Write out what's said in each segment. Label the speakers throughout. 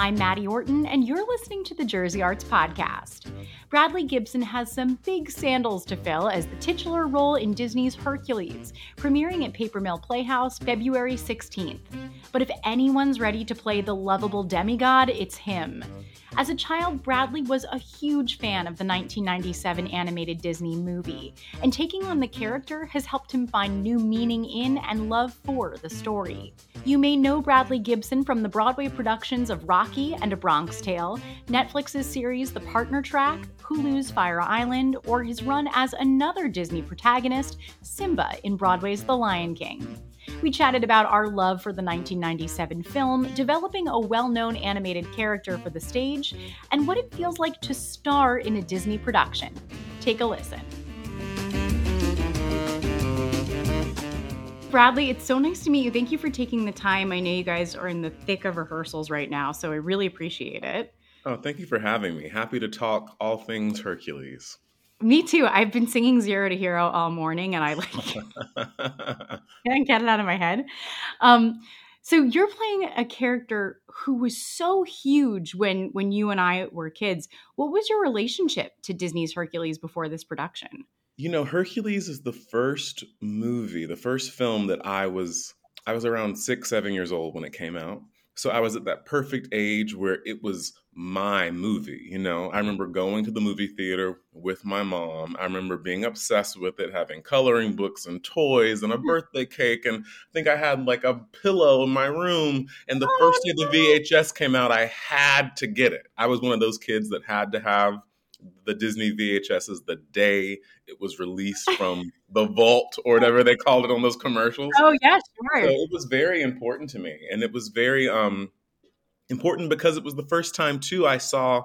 Speaker 1: I'm Maddie Orton, and you're listening to the Jersey Arts Podcast. Bradley Gibson has some big sandals to fill as the titular role in Disney's Hercules, premiering at Paper Mill Playhouse February 16th. But if anyone's ready to play the lovable demigod, it's him. As a child, Bradley was a huge fan of the 1997 animated Disney movie, and taking on the character has helped him find new meaning in and love for the story. You may know Bradley Gibson from the Broadway productions of Rocky and A Bronx Tale, Netflix's series The Partner Track, Hulu's Fire Island, or his run as another Disney protagonist, Simba in Broadway's The Lion King. We chatted about our love for the 1997 film, developing a well known animated character for the stage, and what it feels like to star in a Disney production. Take a listen. Bradley, it's so nice to meet you. Thank you for taking the time. I know you guys are in the thick of rehearsals right now, so I really appreciate it.
Speaker 2: Oh, thank you for having me. Happy to talk all things Hercules.
Speaker 1: Me too. I've been singing Zero to Hero all morning and I like can't get it out of my head. Um, so you're playing a character who was so huge when when you and I were kids. What was your relationship to Disney's Hercules before this production?
Speaker 2: You know, Hercules is the first movie, the first film that I was I was around 6 7 years old when it came out. So I was at that perfect age where it was my movie. You know, I remember going to the movie theater with my mom. I remember being obsessed with it, having coloring books and toys and a mm-hmm. birthday cake. And I think I had like a pillow in my room. And the first day the VHS came out, I had to get it. I was one of those kids that had to have the Disney VHSs the day it was released from the vault or whatever they called it on those commercials.
Speaker 1: Oh yeah, sure.
Speaker 2: So it was very important to me, and it was very um, important because it was the first time too I saw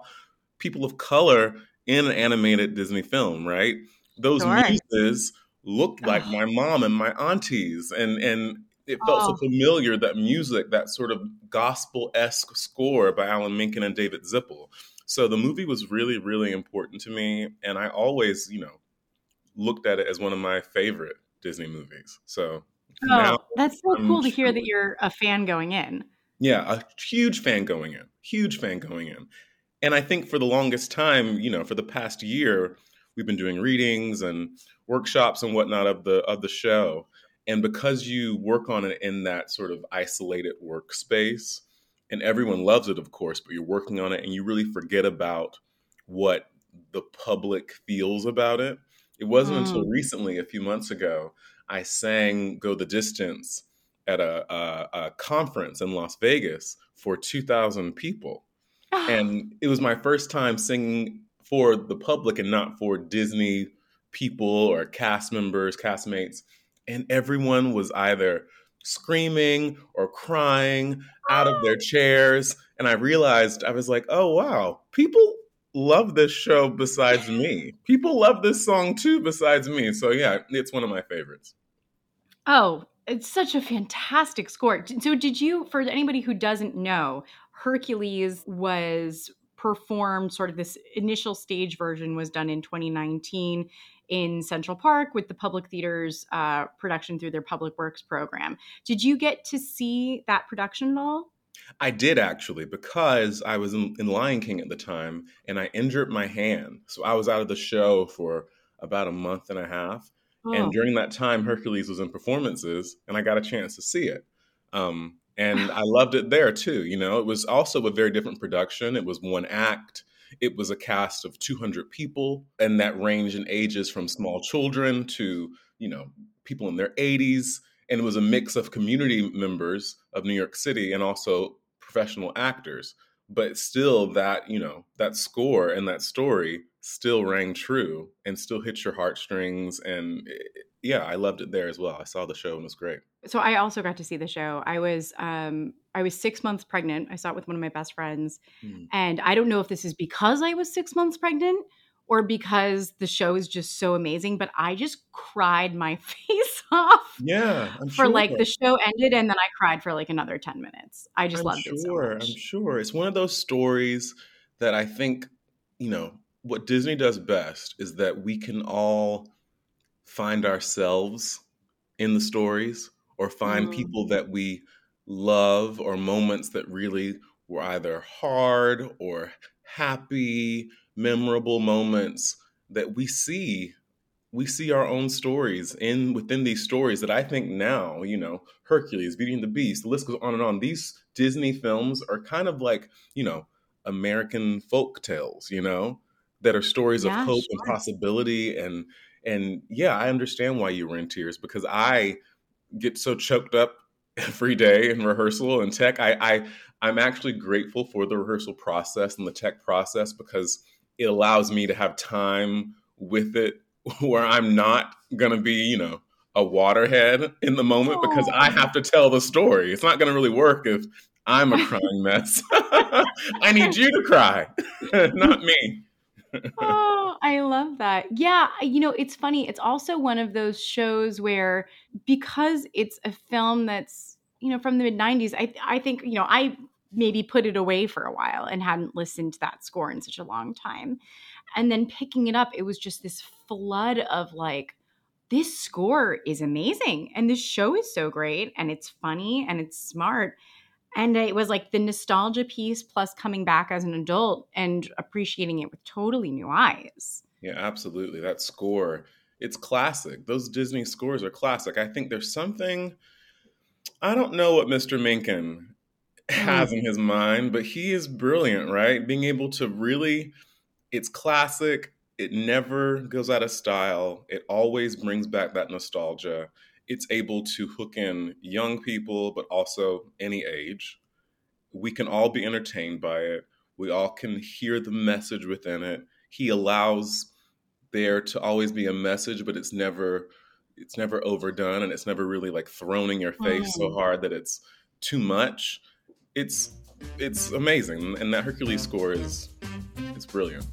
Speaker 2: people of color in an animated Disney film. Right, those sure. muses looked like my mom and my aunties, and and it felt oh. so familiar that music, that sort of gospel esque score by Alan Menken and David Zippel. So the movie was really, really important to me. And I always, you know, looked at it as one of my favorite Disney movies. So
Speaker 1: oh, that's so I'm cool to hear that you're a fan going in.
Speaker 2: Yeah, a huge fan going in, huge fan going in. And I think for the longest time, you know, for the past year, we've been doing readings and workshops and whatnot of the of the show. And because you work on it in that sort of isolated workspace, and everyone loves it, of course, but you're working on it and you really forget about what the public feels about it. It wasn't mm. until recently, a few months ago, I sang "Go the Distance" at a, a, a conference in Las Vegas for 2,000 people, and it was my first time singing for the public and not for Disney people or cast members, castmates, and everyone was either screaming or crying out of their oh. chairs. And I realized I was like, oh, wow, people love this show besides me. People love this song too besides me. So, yeah, it's one of my favorites.
Speaker 1: Oh, it's such a fantastic score. So, did you, for anybody who doesn't know, Hercules was performed sort of this initial stage version was done in 2019 in Central Park with the Public Theater's uh, production through their Public Works program. Did you get to see that production at all?
Speaker 2: I did actually, because I was in, in, Lion King at the time and I injured my hand. So I was out of the show for about a month and a half. Oh. And during that time, Hercules was in performances and I got a chance to see it. Um, and I loved it there too. You know, it was also a very different production. It was one act. It was a cast of 200 people, and that ranged in ages from small children to, you know, people in their 80s. And it was a mix of community members of New York City and also professional actors. But still, that, you know, that score and that story still rang true and still hit your heartstrings. And it, yeah, I loved it there as well. I saw the show and it was great.
Speaker 1: So I also got to see the show. I was um I was 6 months pregnant. I saw it with one of my best friends. Mm. And I don't know if this is because I was 6 months pregnant or because the show is just so amazing, but I just cried my face off.
Speaker 2: Yeah,
Speaker 1: I'm for sure. like the show ended and then I cried for like another 10 minutes. I just
Speaker 2: I'm
Speaker 1: loved
Speaker 2: sure,
Speaker 1: it so.
Speaker 2: I'm sure. It's one of those stories that I think, you know, what Disney does best is that we can all find ourselves in the stories or find mm. people that we love or moments that really were either hard or happy, memorable moments that we see we see our own stories in within these stories that I think now, you know, Hercules, Beauty and the Beast, the list goes on and on. These Disney films are kind of like, you know, American folk tales, you know, that are stories yeah, of hope sure. and possibility and and yeah, I understand why you were in tears because I get so choked up every day in rehearsal and tech. I, I I'm actually grateful for the rehearsal process and the tech process because it allows me to have time with it where I'm not gonna be, you know, a waterhead in the moment Aww. because I oh. have to tell the story. It's not gonna really work if I'm a crying mess. I need you to cry, not me.
Speaker 1: Oh, I love that. Yeah, you know, it's funny. It's also one of those shows where because it's a film that's, you know, from the mid 90s, I I think, you know, I maybe put it away for a while and hadn't listened to that score in such a long time. And then picking it up, it was just this flood of like, this score is amazing. And this show is so great. And it's funny and it's smart. And it was like the nostalgia piece plus coming back as an adult and appreciating it with totally new eyes.
Speaker 2: Yeah, absolutely. That score, it's classic. Those Disney scores are classic. I think there's something, I don't know what Mr. Menken has mm. in his mind, but he is brilliant, right? Being able to really it's classic. It never goes out of style. It always brings back that nostalgia. It's able to hook in young people, but also any age. We can all be entertained by it. We all can hear the message within it. He allows there to always be a message, but it's never it's never overdone and it's never really like thrown in your face mm. so hard that it's too much. It's it's amazing and that Hercules score is it's brilliant.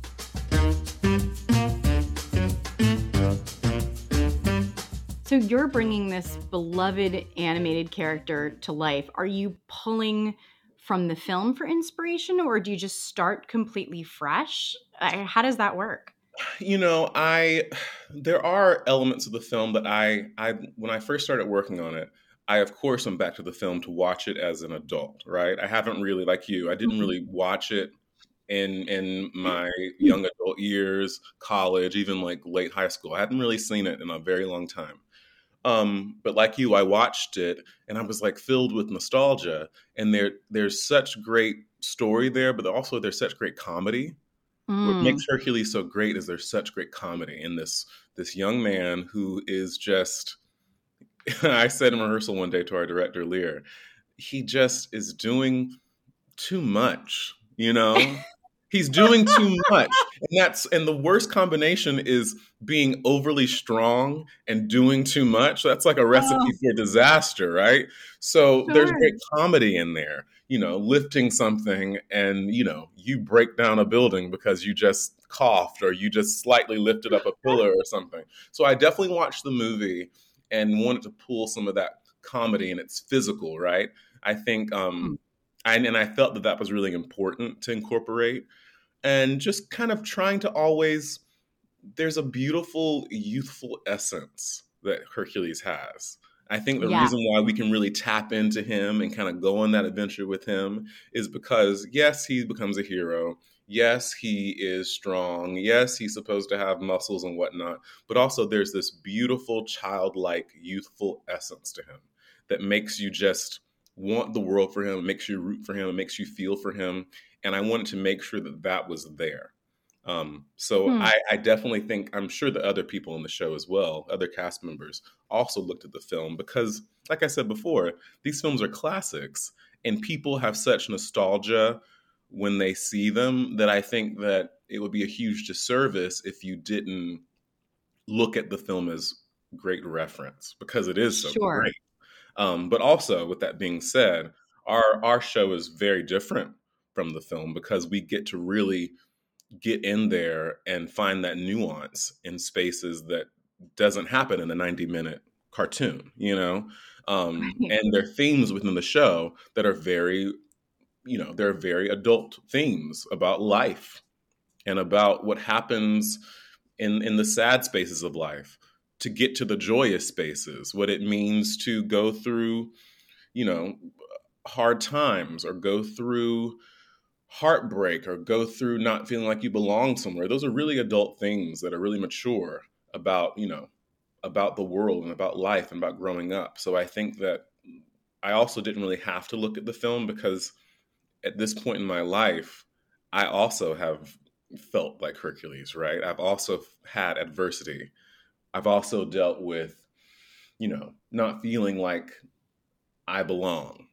Speaker 1: So you're bringing this beloved animated character to life. Are you pulling from the film for inspiration or do you just start completely fresh? How does that work?
Speaker 2: You know, I there are elements of the film that I I when I first started working on it, I of course went back to the film to watch it as an adult, right? I haven't really like you, I didn't mm-hmm. really watch it in in my young adult years, college, even like late high school. I hadn't really seen it in a very long time. Um, but like you, I watched it and I was like filled with nostalgia. And there there's such great story there, but also there's such great comedy. Mm. What makes Hercules so great is there's such great comedy in this this young man who is just I said in rehearsal one day to our director Lear, he just is doing too much, you know? He's doing too much. And that's and the worst combination is being overly strong and doing too much. That's like a recipe oh. for disaster, right? So sure. there's great comedy in there. You know, lifting something and, you know, you break down a building because you just coughed or you just slightly lifted up a pillar or something. So I definitely watched the movie and wanted to pull some of that comedy and it's physical, right? I think um I, and I felt that that was really important to incorporate and just kind of trying to always there's a beautiful youthful essence that Hercules has. I think the yeah. reason why we can really tap into him and kind of go on that adventure with him is because yes, he becomes a hero. Yes, he is strong. Yes, he's supposed to have muscles and whatnot. But also, there's this beautiful, childlike, youthful essence to him that makes you just want the world for him, makes you root for him, makes you feel for him and I wanted to make sure that that was there. Um, so hmm. I, I, definitely think I'm sure the other people in the show as well, other cast members, also looked at the film because, like I said before, these films are classics, and people have such nostalgia when they see them that I think that it would be a huge disservice if you didn't look at the film as great reference because it is so sure. great. Um, but also, with that being said, our our show is very different from the film because we get to really get in there and find that nuance in spaces that doesn't happen in a 90 minute cartoon you know? Um, and there are themes within the show that are very you know there are very adult themes about life and about what happens in in the sad spaces of life to get to the joyous spaces what it means to go through you know hard times or go through heartbreak or go through not feeling like you belong somewhere. Those are really adult things that are really mature about, you know, about the world and about life and about growing up. So I think that I also didn't really have to look at the film because at this point in my life, I also have felt like Hercules, right? I've also had adversity. I've also dealt with, you know, not feeling like I belong,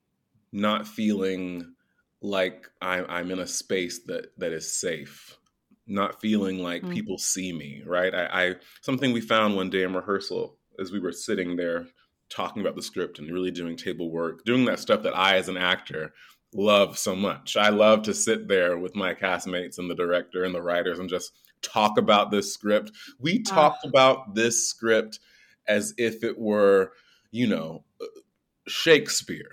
Speaker 2: not feeling like I'm, I'm in a space that that is safe, not feeling like mm. people see me, right? I, I something we found one day in rehearsal as we were sitting there talking about the script and really doing table work, doing that stuff that I, as an actor, love so much. I love to sit there with my castmates and the director and the writers and just talk about this script. We talked uh. about this script as if it were, you know, Shakespeare.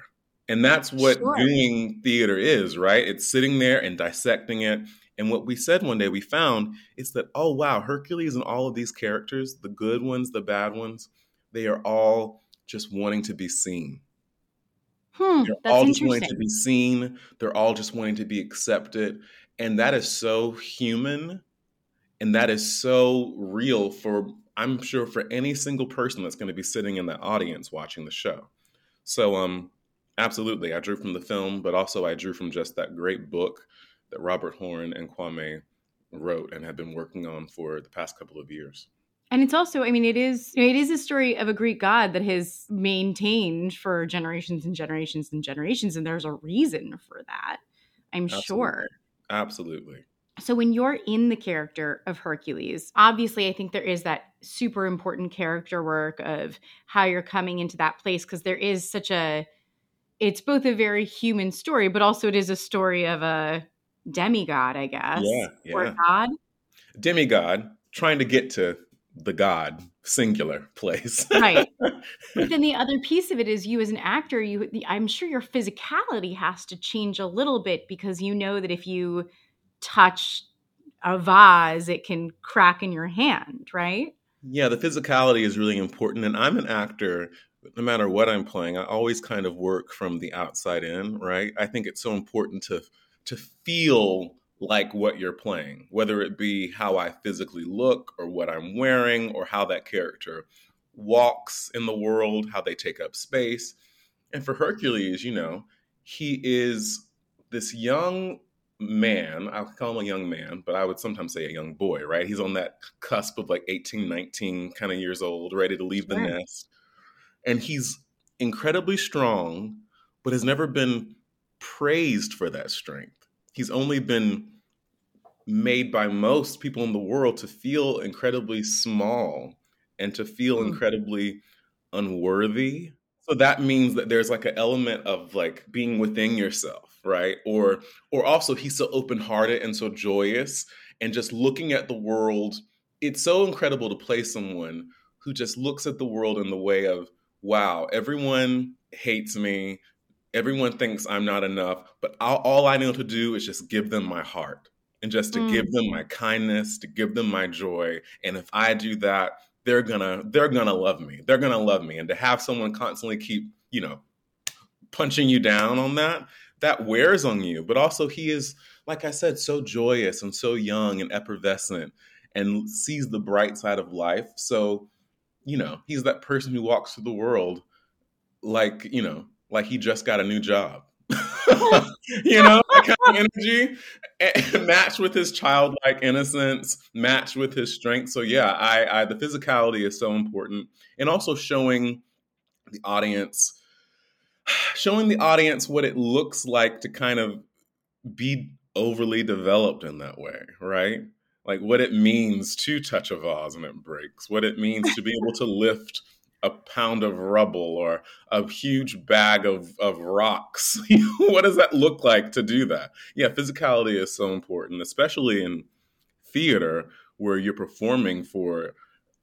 Speaker 2: And that's what sure. doing theater is, right? It's sitting there and dissecting it. And what we said one day we found is that, oh, wow, Hercules and all of these characters, the good ones, the bad ones, they are all just wanting to be seen.
Speaker 1: Hmm,
Speaker 2: They're all just wanting to be seen. They're all just wanting to be accepted. And that is so human. And that is so real for, I'm sure, for any single person that's going to be sitting in the audience watching the show. So, um, absolutely, I drew from the film, but also I drew from just that great book that Robert Horn and Kwame wrote and have been working on for the past couple of years.
Speaker 1: And it's also, I mean, it is it is a story of a Greek god that has maintained for generations and generations and generations, and there's a reason for that. I'm Absolutely. sure.
Speaker 2: Absolutely.
Speaker 1: So when you're in the character of Hercules, obviously I think there is that super important character work of how you're coming into that place because there is such a it's both a very human story, but also it is a story of a demigod, I guess.
Speaker 2: Yeah, yeah.
Speaker 1: Or God.
Speaker 2: Demigod trying to get to the god singular place
Speaker 1: right but then the other piece of it is you as an actor you i'm sure your physicality has to change a little bit because you know that if you touch a vase it can crack in your hand right
Speaker 2: yeah the physicality is really important and i'm an actor no matter what i'm playing i always kind of work from the outside in right i think it's so important to to feel like what you're playing, whether it be how I physically look or what I'm wearing or how that character walks in the world, how they take up space. And for Hercules, you know, he is this young man. I'll call him a young man, but I would sometimes say a young boy, right? He's on that cusp of like 18, 19 kind of years old, ready to leave the nest. And he's incredibly strong, but has never been praised for that strength he's only been made by most people in the world to feel incredibly small and to feel mm. incredibly unworthy. So that means that there's like an element of like being within yourself, right? Or or also he's so open-hearted and so joyous and just looking at the world. It's so incredible to play someone who just looks at the world in the way of, wow, everyone hates me, everyone thinks I'm not enough, but all, all, I know to do is just give them my heart and just to mm. give them my kindness, to give them my joy. And if I do that, they're gonna they're gonna love me. They're gonna love me. And to have someone constantly keep, you know, punching you down on that, that wears on you. But also he is, like I said, so joyous and so young and effervescent and sees the bright side of life. So, you know, he's that person who walks through the world like, you know, like he just got a new job. you know, that kind of energy matched with his childlike innocence, matched with his strength. So yeah, I, I the physicality is so important, and also showing the audience, showing the audience what it looks like to kind of be overly developed in that way, right? Like what it means to touch a vase and it breaks, what it means to be able to lift a pound of rubble or a huge bag of, of rocks. what does that look like to do that? Yeah, physicality is so important, especially in theater where you're performing for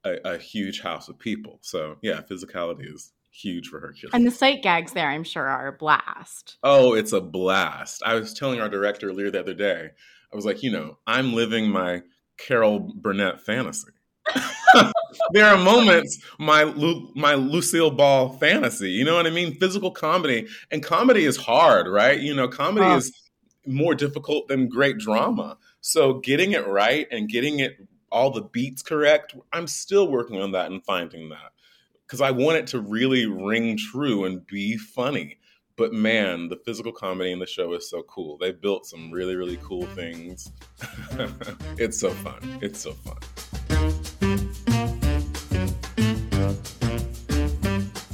Speaker 2: a, a huge house of people. So, yeah, physicality is huge for Hercules.
Speaker 1: And the sight gags there, I'm sure, are a blast.
Speaker 2: Oh, it's a blast. I was telling our director earlier the other day, I was like, you know, I'm living my Carol Burnett fantasy. there are moments my Lu- my Lucille Ball fantasy. You know what I mean? Physical comedy and comedy is hard, right? You know, comedy oh. is more difficult than great drama. So getting it right and getting it all the beats correct, I'm still working on that and finding that because I want it to really ring true and be funny. But man, the physical comedy in the show is so cool. They built some really, really cool things. it's so fun. It's so fun.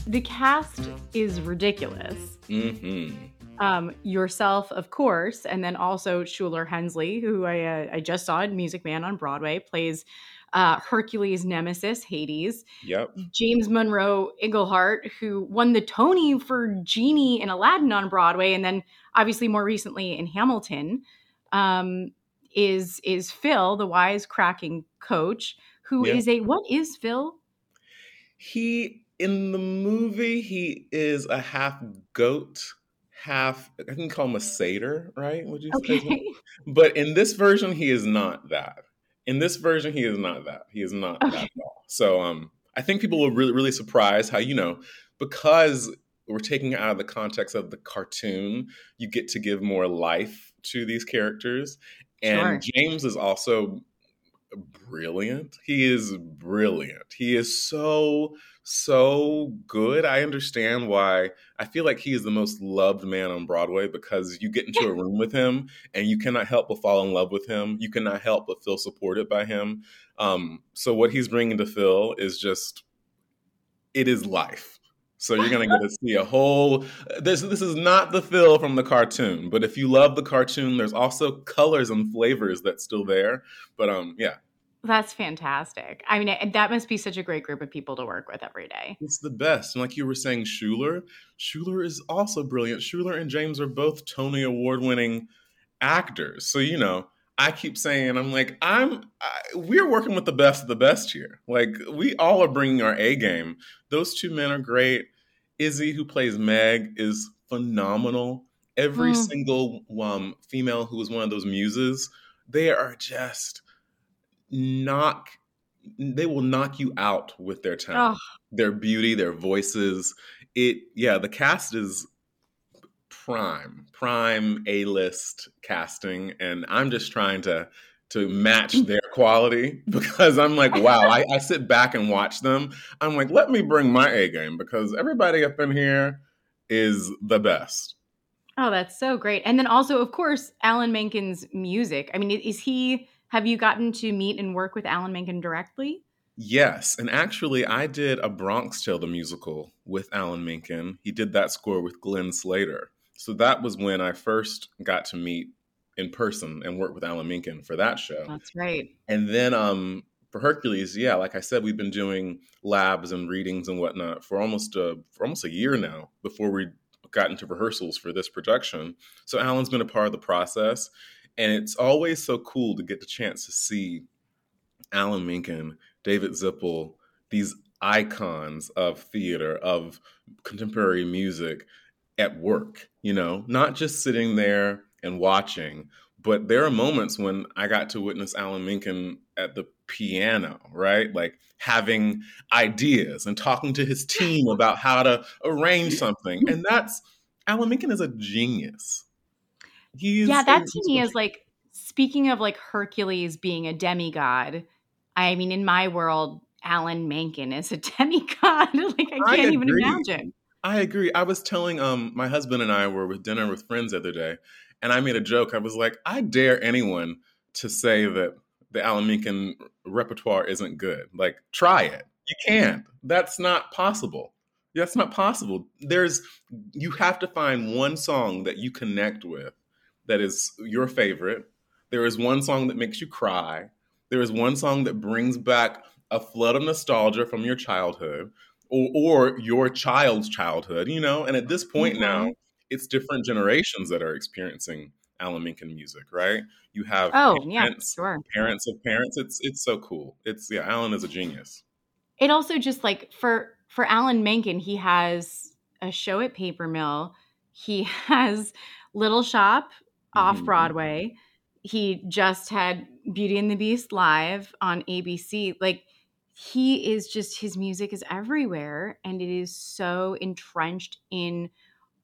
Speaker 1: The cast is ridiculous.
Speaker 2: Mm-hmm.
Speaker 1: Um, yourself, of course, and then also Shuler Hensley, who I, uh, I just saw in Music Man on Broadway, plays uh, Hercules' nemesis, Hades.
Speaker 2: Yep.
Speaker 1: James Monroe Iglehart, who won the Tony for Genie in Aladdin on Broadway, and then obviously more recently in Hamilton, um, is is Phil, the wise cracking coach, who
Speaker 2: Yeah.
Speaker 1: is a what is Phil?
Speaker 2: He in the movie he is a half goat, half I can call him a satyr, right? Would you say?
Speaker 1: Okay.
Speaker 2: But in this version, he is not that. In this version, he is not that. He is not that at all. So um, I think people were really, really surprised how, you know, because we're taking it out of the context of the cartoon, you get to give more life to these characters. And James is also brilliant. He is brilliant. He is so, so good. I understand why I feel like he is the most loved man on Broadway because you get into a room with him and you cannot help but fall in love with him. You cannot help but feel supported by him. Um, so what he's bringing to Phil is just, it is life. So you're gonna get to see a whole. This this is not the Phil from the cartoon, but if you love the cartoon, there's also colors and flavors that's still there. But um, yeah,
Speaker 1: That's fantastic. I mean, it- that must be such a great group of people to work with every day.
Speaker 2: It's the best. And like you were saying, Shuler, Shuler is also brilliant. Shuler and James are both Tony Award winning actors. So, you know, I keep saying, I'm like, I'm, I, we're working with the best of the best here. Like, we all are bringing our A game. Those two men are great. Izzy, who plays Meg, is phenomenal. Every
Speaker 1: Mm.
Speaker 2: single um, female who is one of those muses, they are just knock, they will knock you out with their talent
Speaker 1: Oh,
Speaker 2: their beauty, their voices. It yeah, the cast is prime, prime A list casting, and I'm just trying to to match their quality because I'm like, wow, I, I sit back and watch them. I'm like, let me bring my A game because everybody up in here is the best.
Speaker 1: oh, that's so great. And then also, of course, Alan Menken's music. I mean, is he? Have you gotten to meet and work with Alan Menken directly?
Speaker 2: Yes, and actually, I did a Bronx Tale the musical with Alan Menken. He did that score with Glenn Slater. So that was when I first got to meet in person and work with Alan Menken for that show.
Speaker 1: That's right.
Speaker 2: And then um, for Hercules, yeah, like I said, we've been doing labs and readings and whatnot for almost a for almost a year now before we got into rehearsals for this production. So Alan's been a part of the process, and it's always so cool to get the chance to see Alan Menken, David Zippel, these icons of theater, of contemporary music at work, you know, not just sitting there and watching, but there are moments when I got to witness Alan Menken at the piano, right? Like having ideas and talking to his team about how to arrange something. And that's Alan Menken is a genius. He's
Speaker 1: yeah, that to me is like speaking of like Hercules being a demigod. I mean, in my world, Alan Menken is a demigod. like I
Speaker 2: I
Speaker 1: can't even imagine.
Speaker 2: I agree. I was telling um my husband and I were with dinner with friends the other day, and I made a joke. I was like, I dare anyone to say that the Alan repertoire isn't good. Like, try it. You can't. That's not possible. That's not possible. There's you have to find one song that you connect with that is your favorite. There is one song that makes you cry. There is one song that brings back a flood of nostalgia from your childhood or, or your child's childhood, you know. And at this point
Speaker 1: Mhm.
Speaker 2: now, it's different generations that are experiencing Alan Menken music, right? You have
Speaker 1: Oh, yeah, sure.
Speaker 2: parents of parents. It's it's so cool. It's yeah, Alan is a genius.
Speaker 1: It also just like for for Alan Menken, he has a show at Paper Mill. He has Little Shop off
Speaker 2: Mhm.
Speaker 1: Broadway. He just had Beauty and the Beast live on ABC. Like he is just his music is everywhere and it is so entrenched in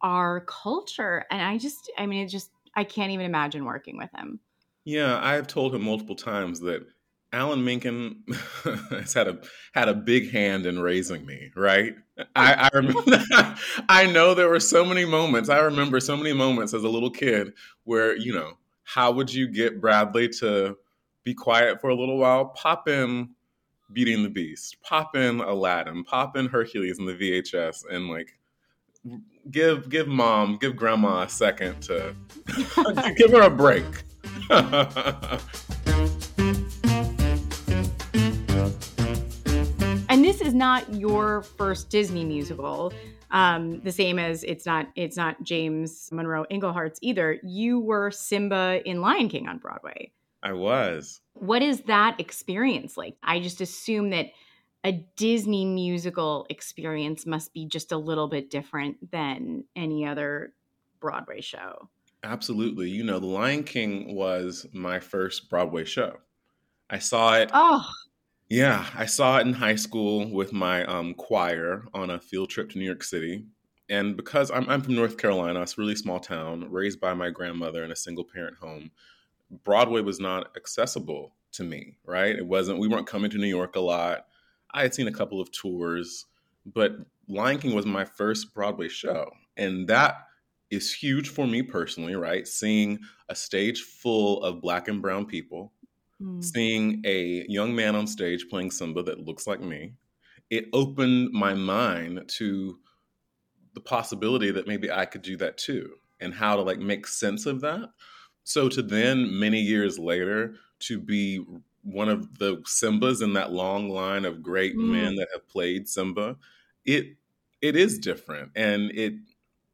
Speaker 1: our culture and I just I mean it just I can't even imagine working with him.
Speaker 2: Yeah, I've told him multiple times that Alan Menken has had a had a big hand in raising me, right? I, I remember I know there were so many moments. I remember so many moments as a little kid where, you know, how would you get Bradley to be quiet for a little while? Pop in Beauty and the Beast, pop in Aladdin, pop in Hercules in the VHS and like give give mom, give grandma a second to give her a break.
Speaker 1: and this is not your first Disney musical. Um, the same as it's not it's not James Monroe Iglehart's either. You were Simba in Lion King on Broadway.
Speaker 2: I was.
Speaker 1: What is that experience like? I just assume that a Disney musical experience must be just a little bit different than any other Broadway show.
Speaker 2: Absolutely. You know, The Lion King was my first Broadway show. I saw it.
Speaker 1: Oh,
Speaker 2: yeah, I saw it in high school with my um, choir on a field trip to New York City. And because I'm, I'm from North Carolina, it's a really small town, raised by my grandmother in a single parent home, Broadway was not accessible to me, right? It wasn't, we weren't coming to New York a lot. I had seen a couple of tours, but Lion King was my first Broadway show. And that is huge for me personally, right? Seeing a stage full of black and brown people mm. seeing a young man on stage playing Simba that looks like me, it opened my mind to the possibility that maybe I could do that too and how to like make sense of that. So to then many years later to be one of the Simbas in that long line of great mm. men that have played Simba, it it is different and it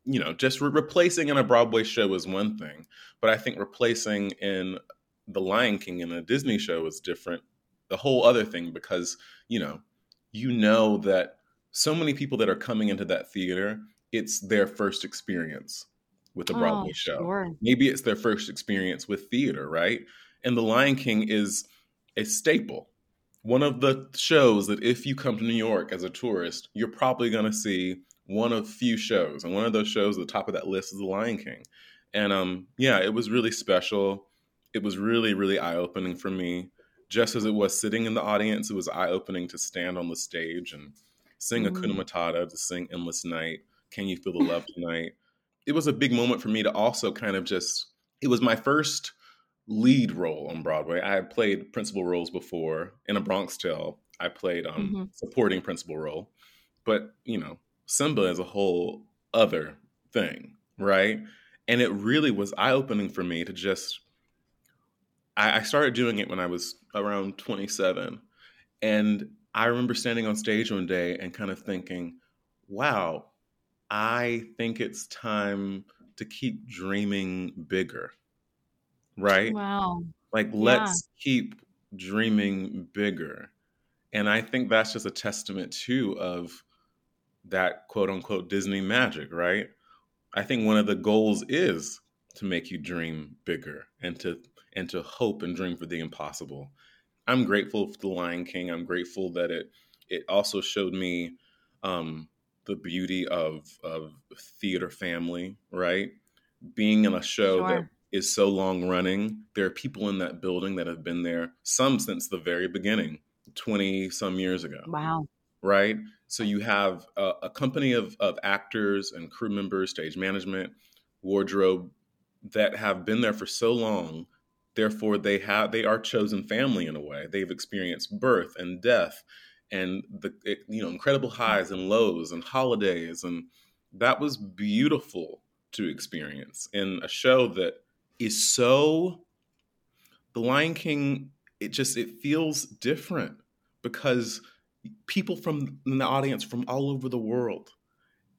Speaker 2: you know just re- replacing in a Broadway show is one thing, but I think replacing in the Lion King in a Disney show is different. The whole other thing because you know, you know that so many people that are coming into that theater, it's their first experience with a Broadway oh, show. Sure. Maybe it's their first experience with theater, right? And The Lion King is a staple. One of the shows that if you come to New York as a tourist, you're probably going to see one of few shows. And one of those shows at the top of that list is The Lion King. And um yeah, it was really special it was really, really eye opening for me. Just as it was sitting in the audience, it was eye opening to stand on the stage and sing mm. Hakuna Matata, to sing Endless Night, Can You Feel the Love Tonight. It was a big moment for me to also kind of just, it was my first lead role on Broadway. I had played principal roles before in A Bronx Tale. I played um, mm-hmm. supporting principal role, but you know, Simba is a whole other thing, right? And it really was eye opening for me to just I, I started doing it when I was around 27. And I remember standing on stage one day and kind of thinking, wow, I think it's time to keep dreaming bigger. Right?
Speaker 1: Wow.
Speaker 2: Like, yeah. let's keep dreaming bigger. And I think that's just a testament, too, of that quote unquote Disney magic, right? I think one of the goals is to make you dream bigger and to and to hope and dream for the impossible. I'm grateful for The Lion King. I'm grateful that it it also showed me um, the beauty of of theater family, right? Being in a mm, show sure. that is so long running. There are people in that building that have been there, some since the very beginning, 20 some years ago.
Speaker 1: Wow.
Speaker 2: Right? So you have a, a company of, of actors and crew members, stage management, wardrobe that have been there for so long therefore they have they are chosen family in a way they've experienced birth and death and the eh, you know incredible highs and lows and holidays and that was beautiful to experience in a show that is so the lion king it just it feels different because people from the audience from all over the world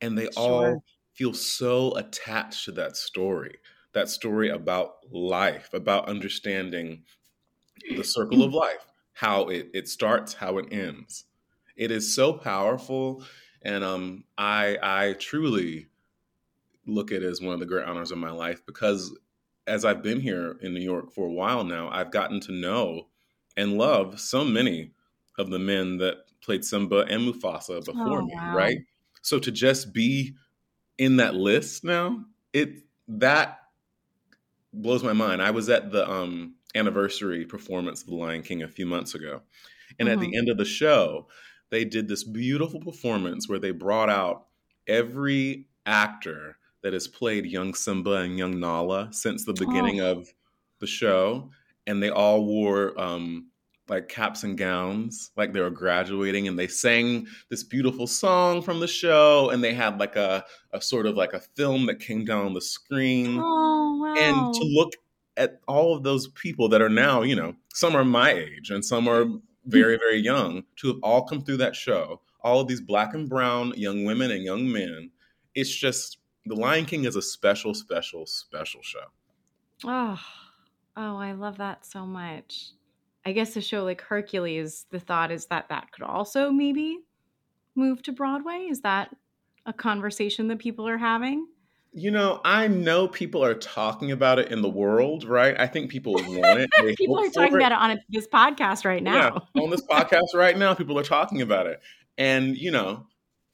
Speaker 2: and they sure. all feel so attached to that story that story about life, about understanding the circle of life, how it, it starts, how it ends. It is so powerful. And um, I, I truly look at it as one of the great honors of my life because as I've been here in New York for a while now, I've gotten to know and love so many of the men that played Simba and Mufasa before oh, me, wow. right? So to just be in that list now, it that blows my mind. I was at the um, anniversary performance of The Lion King a few months ago, and mm-hmm. at the mm-hmm. end of the show, they did this beautiful performance where they brought out every actor that has played young Simba and young Nala since the beginning oh. of the show, and they all wore um, like caps and gowns, like they were graduating, and they sang this beautiful song from the show, and they had like a, a sort of like a film that came down on the screen.
Speaker 1: Oh, wow.
Speaker 2: And to look at all of those people that are now, you know, some are my age and some are very, very young, to have all come through that show, all of these black and brown young women and young men. It's just The Lion King is a special, special, special show.
Speaker 1: Oh, oh, I love that so much. I guess a show like Hercules, the thought is that that could also maybe move to Broadway. Is that a conversation that people are having?
Speaker 2: You know, I know people are talking about it in the world, right? I think people want it.
Speaker 1: people are talking it. about it on this podcast right now.
Speaker 2: Yeah, on this podcast right now, people are talking about it. And, you know,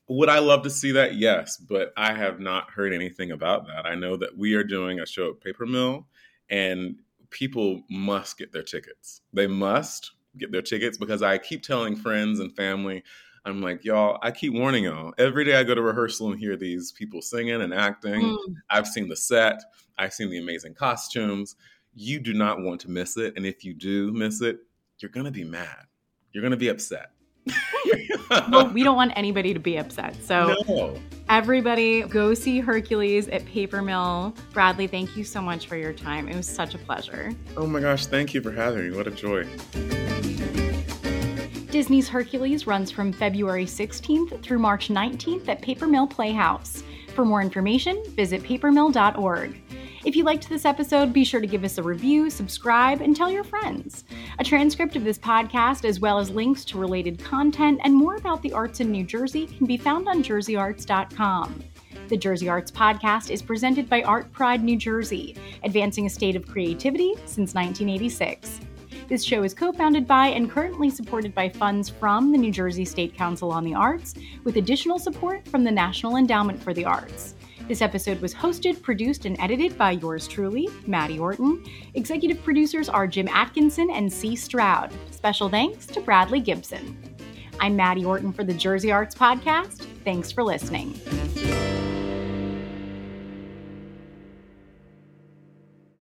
Speaker 2: would I love to see that? Yes, but I have not heard anything about that. I know that we are doing a show at Paper Mill, and people must get their tickets. They must get their tickets because I keep telling friends and family, I'm like, y'all, I keep warning y'all. Every day I go to rehearsal and hear these people singing and acting. Mm. I've seen the set, I've seen the amazing costumes. You do not want to miss it. And if you do miss it, you're going to be mad. You're going to be upset.
Speaker 1: well, we don't want anybody to be upset. So, no. everybody go see Hercules at Paper Mill. Bradley, thank you so much for your time. It was such a pleasure.
Speaker 2: Oh my gosh, thank you for having me. What a joy.
Speaker 1: Disney's Hercules runs from February 16th through March 19th at Paper Mill Playhouse. For more information, visit papermill.org. If you liked this episode, be sure to give us a review, subscribe, and tell your friends. A transcript of this podcast, as well as links to related content and more about the arts in New Jersey, can be found on jerseyarts.com. The Jersey Arts Podcast is presented by ArtPride New Jersey, advancing a state of creativity since 1986. This show is co founded by and currently supported by funds from the New Jersey State Council on the Arts, with additional support from the National Endowment for the Arts. This episode was hosted, produced, and edited by yours truly, Maddie Orton. Executive producers are Jim Atkinson and C. Stroud. Special thanks to Bradley Gibson. I'm Maddie Orton for the Jersey Arts Podcast. Thanks for listening.